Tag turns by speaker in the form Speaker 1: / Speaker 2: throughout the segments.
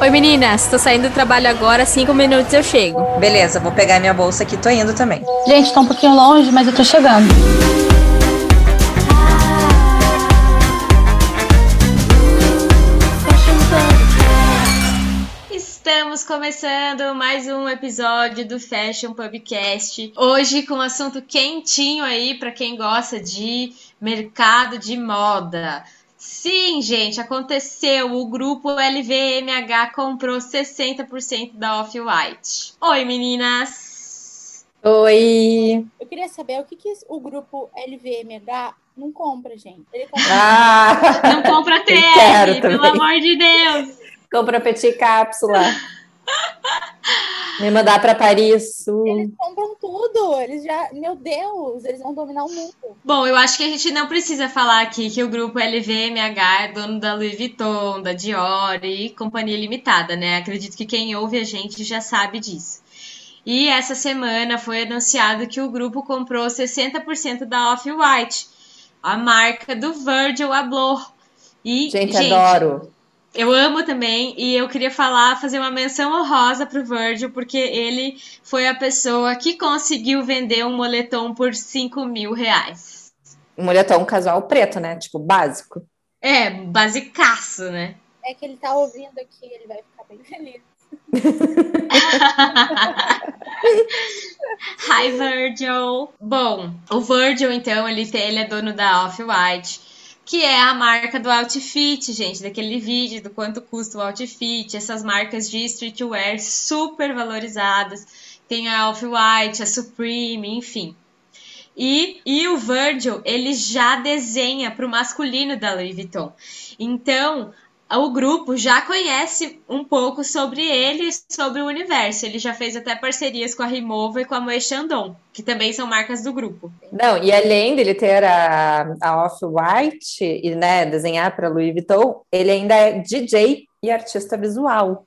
Speaker 1: Oi meninas, tô saindo do trabalho agora, cinco minutos eu chego.
Speaker 2: Beleza, vou pegar minha bolsa aqui, tô indo também.
Speaker 3: Gente, tá um pouquinho longe, mas eu tô chegando.
Speaker 1: Estamos começando mais um episódio do Fashion Pubcast. Hoje com um assunto quentinho aí para quem gosta de mercado de moda. Sim, gente, aconteceu. O grupo LVMH comprou 60% da Off-White. Oi, meninas!
Speaker 2: Oi!
Speaker 3: Eu queria saber o que, que o grupo LVMH não compra, gente. Ele compra...
Speaker 2: Ah,
Speaker 1: Não compra TR, pelo amor de Deus!
Speaker 2: compra Petit Cápsula. Me mandar para Paris. Uh.
Speaker 3: Eles compram tudo. Eles já. Meu Deus, eles vão dominar o mundo.
Speaker 1: Bom, eu acho que a gente não precisa falar aqui que o grupo LVMH é dono da Louis Vuitton, da Dior e Companhia Limitada, né? Acredito que quem ouve a gente já sabe disso. E essa semana foi anunciado que o grupo comprou 60% da Off-White, a marca do Virgil Abloh. E,
Speaker 2: Gente, adoro.
Speaker 1: Eu amo também, e eu queria falar, fazer uma menção honrosa pro Virgil, porque ele foi a pessoa que conseguiu vender um moletom por 5 mil reais.
Speaker 2: Um moletom casual preto, né? Tipo, básico.
Speaker 1: É, basicaço, né?
Speaker 3: É que ele tá ouvindo aqui, ele vai ficar bem feliz.
Speaker 1: Hi, Virgil! Bom, o Virgil, então, ele, tem, ele é dono da Off-White, que é a marca do outfit, gente, daquele vídeo do quanto custa o outfit, essas marcas de streetwear super valorizadas. Tem a Off-White, a Supreme, enfim. E, e o Virgil, ele já desenha para o masculino da Louis Vuitton. Então, o grupo já conhece um pouco sobre ele e sobre o universo. Ele já fez até parcerias com a Rimowa e com a Moët Chandon, que também são marcas do grupo.
Speaker 2: Não, e além dele ter a, a Off-White e né, desenhar para Louis Vuitton, ele ainda é DJ e artista visual.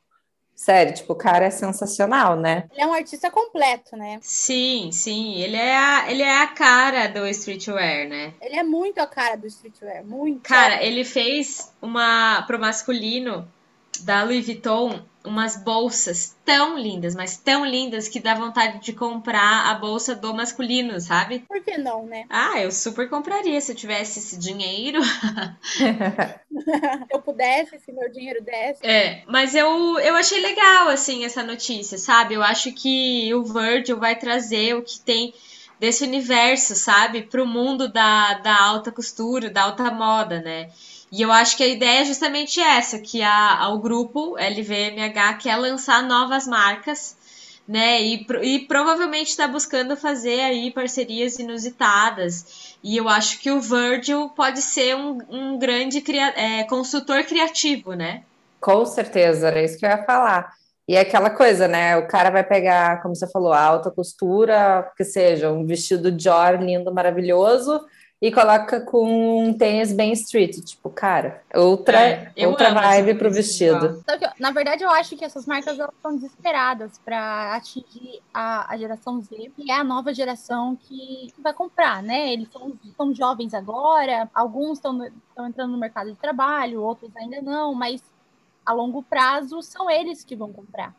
Speaker 2: Sério, tipo, o cara é sensacional, né?
Speaker 3: Ele é um artista completo, né?
Speaker 1: Sim, sim. Ele é a, ele é a cara do streetwear, né?
Speaker 3: Ele é muito a cara do streetwear, muito.
Speaker 1: Cara, ele fez uma pro masculino da Louis Vuitton umas bolsas tão lindas, mas tão lindas que dá vontade de comprar a bolsa do masculino, sabe?
Speaker 3: Por que não, né?
Speaker 1: Ah, eu super compraria se eu tivesse esse dinheiro.
Speaker 3: eu pudesse, se meu dinheiro desse.
Speaker 1: É, mas eu, eu achei legal, assim, essa notícia, sabe? Eu acho que o Virgil vai trazer o que tem desse universo, sabe? Pro mundo da, da alta costura, da alta moda, né? E eu acho que a ideia é justamente essa, que a, o grupo LVMH quer lançar novas marcas, né? E, e provavelmente está buscando fazer aí parcerias inusitadas. E eu acho que o Virgil pode ser um, um grande cria, é, consultor criativo, né?
Speaker 2: Com certeza, era isso que eu ia falar. E é aquela coisa, né? O cara vai pegar, como você falou, alta costura, que seja um vestido Dior lindo, maravilhoso, e coloca com um tênis bem street, tipo, cara, outra, é, outra vibe pro vestido.
Speaker 3: na verdade, eu acho que essas marcas elas estão desesperadas para atingir a, a, geração Z, que é a nova geração que, que vai comprar, né? Eles são, são jovens agora, alguns estão entrando no mercado de trabalho, outros ainda não, mas a longo prazo são eles que vão comprar.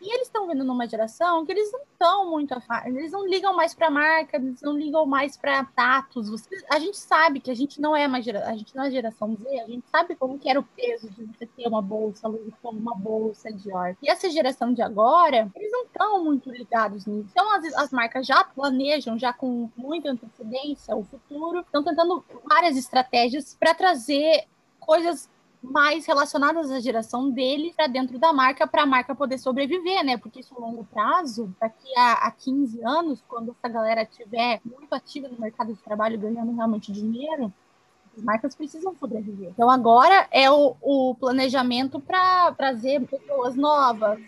Speaker 3: E eles estão vindo numa geração que eles não estão muito eles não ligam mais para marca, eles não ligam mais para status. A gente sabe que a gente não é geração, a gente não é geração Z, a gente sabe como que era o peso de você ter uma bolsa Louis Vuitton, uma bolsa Dior. E essa geração de agora, eles não estão muito ligados nisso. Então as, as marcas já planejam, já com muita antecedência, o futuro, estão tentando várias estratégias para trazer coisas mais relacionadas à geração dele para dentro da marca, para a marca poder sobreviver, né? Porque isso a longo prazo, daqui a, a 15 anos, quando essa galera estiver muito ativa no mercado de trabalho, ganhando realmente dinheiro, as marcas precisam sobreviver. Então agora é o, o planejamento para trazer pessoas novas,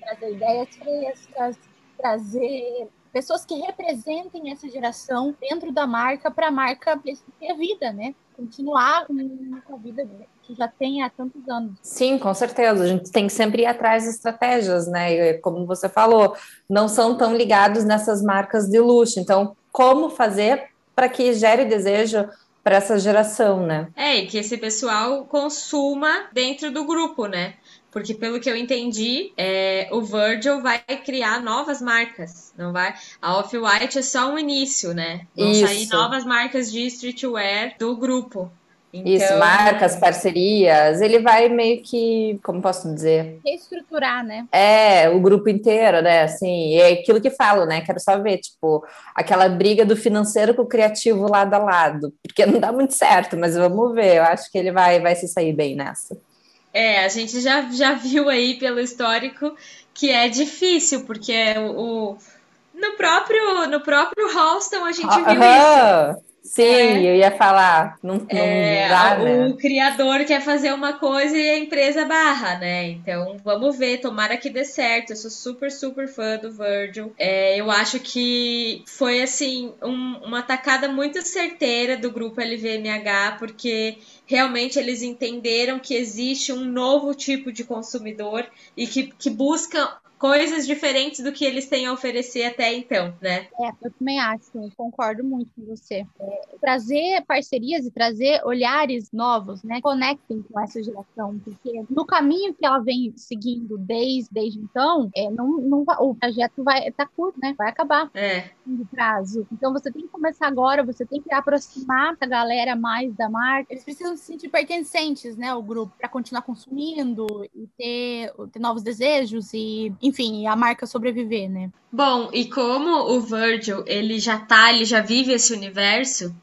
Speaker 3: trazer ideias frescas, trazer pessoas que representem essa geração dentro da marca para a marca ter vida, né? Continuar com a vida que já tem há tantos anos.
Speaker 2: Sim, com certeza. A gente tem que sempre ir atrás de estratégias, né? E, como você falou, não são tão ligados nessas marcas de luxo. Então, como fazer para que gere desejo para essa geração, né?
Speaker 1: É, e que esse pessoal consuma dentro do grupo, né? Porque pelo que eu entendi, é, o Virgil vai criar novas marcas, não vai? A Off-White é só um início, né? Vão
Speaker 2: Isso.
Speaker 1: sair novas marcas de streetwear do grupo. Então,
Speaker 2: Isso, marcas, parcerias, ele vai meio que, como posso dizer?
Speaker 3: Reestruturar, né?
Speaker 2: É, o grupo inteiro, né? Assim, é aquilo que falo, né? Quero só ver, tipo, aquela briga do financeiro com o criativo lado a lado, porque não dá muito certo, mas vamos ver. Eu acho que ele vai, vai se sair bem nessa.
Speaker 1: É, a gente já, já viu aí pelo histórico que é difícil, porque o, o- no próprio no próprio Halston a gente viu isso.
Speaker 2: Sim,
Speaker 1: É.
Speaker 2: eu ia falar, não, não
Speaker 1: É,
Speaker 2: dá,
Speaker 1: o
Speaker 2: né?
Speaker 1: criador quer fazer uma coisa e a empresa barra, né? Então vamos ver, tomara que dê certo. Eu sou super, super fã do Virgil. É, eu acho que foi assim um- uma tacada muito certeira do grupo LVMH, porque realmente eles entenderam que existe um novo tipo de consumidor e que, que busca coisas diferentes do que eles têm a oferecer até então, né?
Speaker 3: É, eu também acho, concordo muito com você. Trazer parcerias e trazer olhares novos, né? Conectem com essa geração, porque no caminho que ela vem seguindo desde, desde então, é, não, não, vai- o projeto vai tá curto, né? Vai acabar
Speaker 1: É.
Speaker 3: no prazo. Então você tem que começar agora, você tem que aproximar a galera mais da marca. Eles precisam se sentir pertencentes, né, ao grupo, para continuar consumindo e ter, ter novos desejos e, enfim, a marca sobreviver, né?
Speaker 1: Bom, e como o Virgil, ele já tá, ele já vive esse universo,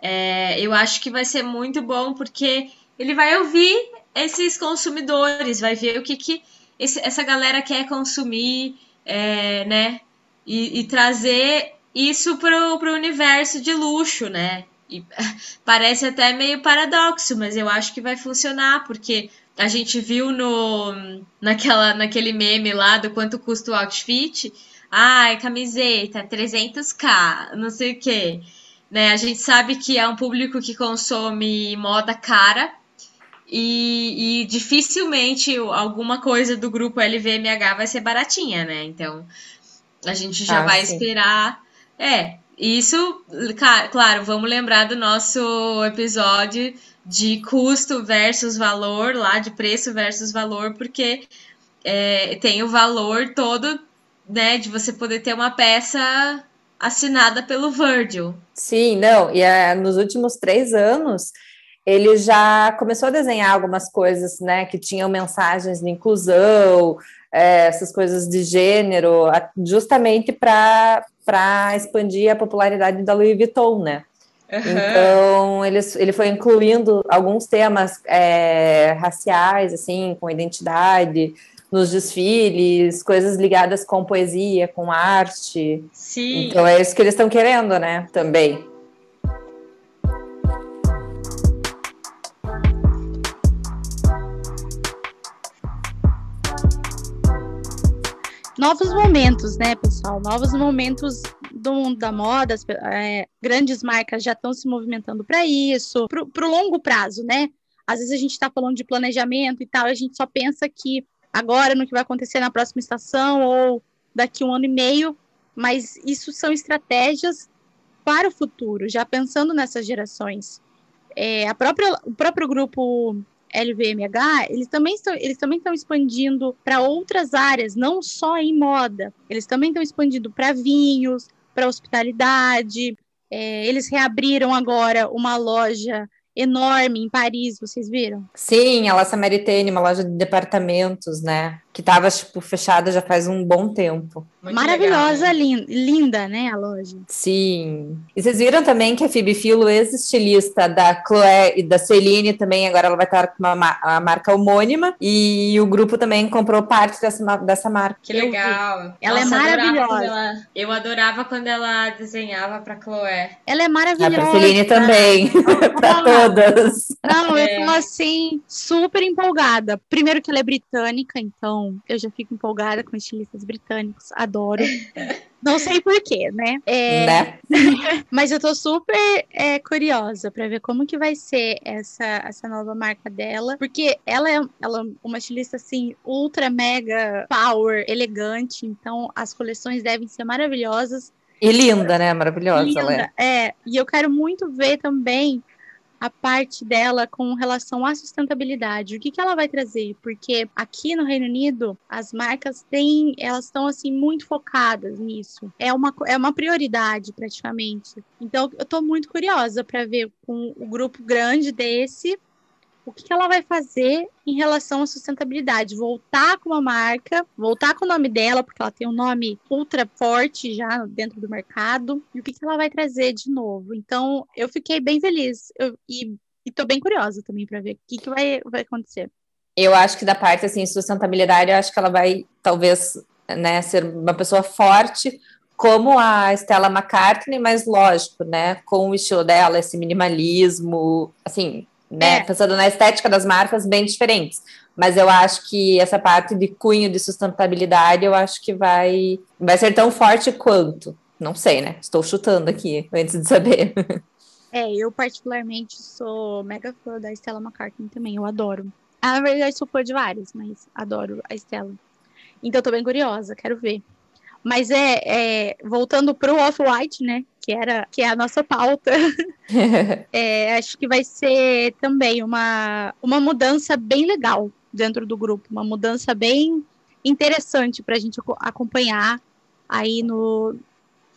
Speaker 1: é, eu acho que vai ser muito bom, porque ele vai ouvir esses consumidores, vai ver o que, que esse- essa galera quer consumir, é, né? E, e trazer isso pro, pro universo de luxo, né? E parece até meio paradoxo, mas eu acho que vai funcionar, porque a gente viu no naquela, naquele meme lá do quanto custa o outfit. Ai, camiseta, 300k, não sei o quê. Né? A gente sabe que é um público que consome moda cara e, e dificilmente alguma coisa do grupo LVMH vai ser baratinha, né? Então a gente já
Speaker 2: Ah,
Speaker 1: vai
Speaker 2: sim.
Speaker 1: esperar. É, isso, claro, vamos lembrar do nosso episódio de custo versus valor, lá de preço versus valor, porque é, tem o valor todo, né, de você poder ter uma peça assinada pelo Virgil.
Speaker 2: Sim, não, e é, nos últimos três anos ele já começou a desenhar algumas coisas, né, que tinham mensagens de inclusão, é, essas coisas de gênero, justamente para expandir a popularidade da Louis Vuitton, né? Então ele, ele foi incluindo alguns temas é, raciais, assim, com identidade, nos desfiles, coisas ligadas com poesia, com arte.
Speaker 1: Sim,
Speaker 2: Então é isso que eles estão querendo, né? Também.
Speaker 3: novos momentos, né, pessoal? Novos momentos do mundo da moda. As, é, grandes marcas já estão se movimentando para isso, para o longo prazo, né? Às vezes a gente está falando de planejamento e tal, a gente só pensa que agora no que vai acontecer na próxima estação ou daqui um ano e meio, mas isso são estratégias para o futuro, já pensando nessas gerações. É, a própria, o próprio grupo LVMH, eles também estão, eles também estão expandindo para outras áreas, não só em moda. Eles também estão expandindo para vinhos, para hospitalidade. É, eles reabriram agora uma loja enorme em Paris, vocês viram?
Speaker 2: Sim, a La Samaritane, uma loja de departamentos, né? Que estava tipo, fechada já faz um bom tempo.
Speaker 1: muito
Speaker 3: Maravilhosa,
Speaker 1: legal.
Speaker 3: lin- linda, né, a loja.
Speaker 2: Sim. E vocês viram também que a Phoebe Philo, ex-estilista da Chloé e da Celine, também agora ela vai estar com uma ma- a marca homônima. E o grupo também comprou parte dessa, dessa marca.
Speaker 1: Que legal.
Speaker 3: Ela é
Speaker 1: Nossa, adorava
Speaker 3: maravilhosa.
Speaker 1: ela- eu adorava quando ela desenhava pra Chloé.
Speaker 3: Ela é
Speaker 2: A
Speaker 3: maravilhosa.
Speaker 2: Celine também, para todas.
Speaker 3: Não,
Speaker 1: É.
Speaker 3: eu tô assim, super empolgada. Primeiro que ela é britânica, então eu já fico empolgada com estilistas britânicos. Adoro. Não sei porquê, né? É,
Speaker 2: Né?
Speaker 3: Mas eu tô super é, curiosa pra ver como que vai ser essa, essa nova marca dela. Porque ela é, ela é uma estilista, assim, ultra, mega power, elegante. Então as coleções devem ser maravilhosas.
Speaker 2: E linda, né? Maravilhosa ela é.
Speaker 3: Linda, é. E eu quero muito ver também a parte dela com relação à sustentabilidade. O que, que ela vai trazer? Porque aqui no Reino Unido, as marcas têm, elas estão assim muito focadas nisso. É uma, é uma prioridade praticamente. Então, eu estou muito curiosa para ver com o um grupo grande desse o que ela vai fazer em relação à sustentabilidade. Voltar com uma marca, voltar com o nome dela, porque ela tem um nome ultra forte já dentro do mercado, e o que ela vai trazer de novo. Então, eu fiquei bem feliz eu, e estou bem curiosa também para ver o que, que vai, vai acontecer.
Speaker 2: Eu acho que da parte assim, sustentabilidade, eu acho que ela vai talvez né, ser uma pessoa forte, como a Stella McCartney, mas lógico, né, com o estilo dela, esse minimalismo, assim, né? É. Pensando na estética das marcas bem diferentes. Mas eu acho que essa parte de cunho de sustentabilidade, eu acho que vai, vai ser tão forte quanto. Não sei, né? Estou chutando aqui antes de saber.
Speaker 3: É, eu particularmente sou mega fã da Stella McCartney também, eu adoro. Ah, na verdade, sou fã de vários, mas adoro a Stella. Então, tô bem curiosa, quero ver. Mas é, é voltando pro Off-White, né? Que era que é a nossa pauta. é, acho que vai ser também uma, uma mudança bem legal dentro do grupo, uma mudança bem interessante para a gente acompanhar aí no,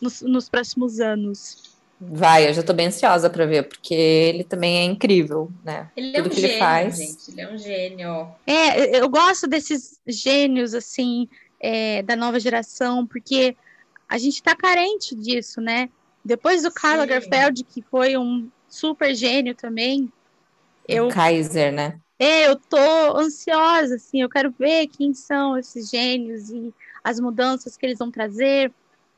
Speaker 3: nos, nos próximos anos.
Speaker 2: Vai, eu já tô bem ansiosa para ver, porque ele também é incrível, né?
Speaker 1: Ele é Tudo é um que gênio, ele faz. gente. Ele é um gênio.
Speaker 3: É, eu gosto desses gênios, assim, é, da nova geração, porque a gente está carente disso, né? Depois do Karl Lagerfeld, que foi um super gênio também.
Speaker 2: Eu, Kaiser, né?
Speaker 3: É, eu tô ansiosa, assim, eu quero ver quem são esses gênios e as mudanças que eles vão trazer,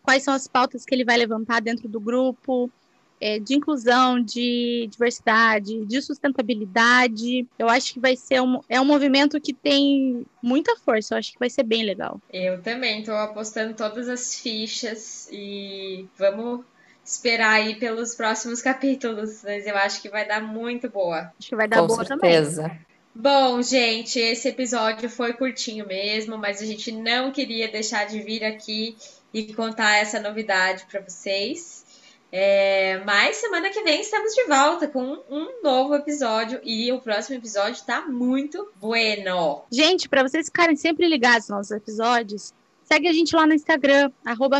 Speaker 3: quais são as pautas que ele vai levantar dentro do grupo é, de inclusão, de diversidade, de sustentabilidade. Eu acho que vai ser um, é um movimento que tem muita força. Eu acho que vai ser bem legal.
Speaker 1: Eu também estou apostando todas as fichas e vamos esperar aí pelos próximos capítulos, mas eu acho que vai dar muito boa.
Speaker 3: Acho que vai dar
Speaker 2: Com
Speaker 3: boa
Speaker 2: certeza.
Speaker 3: também.
Speaker 1: Bom, gente, esse episódio foi curtinho mesmo, mas a gente não queria deixar de vir aqui e contar essa novidade para vocês. É, mas semana que vem estamos de volta com um novo episódio e o próximo episódio tá muito bueno.
Speaker 3: Gente, para vocês ficarem sempre ligados nos nossos episódios, segue a gente lá no Instagram,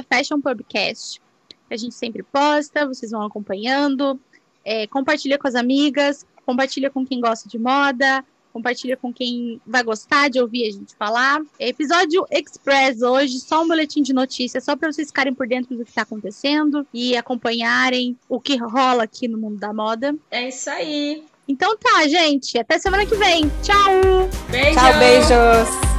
Speaker 3: FashionPubcast. A gente sempre posta, vocês vão acompanhando. É, compartilha com as amigas, compartilha com quem gosta de moda, compartilha com quem vai gostar de ouvir a gente falar. Episódio Express hoje, só um boletim de notícias, só para vocês ficarem por dentro do que está acontecendo e acompanharem o que rola aqui no mundo da moda.
Speaker 1: É isso aí.
Speaker 3: Então tá, gente. Até semana que vem. Tchau.
Speaker 1: Beijo.
Speaker 2: Tchau, beijos.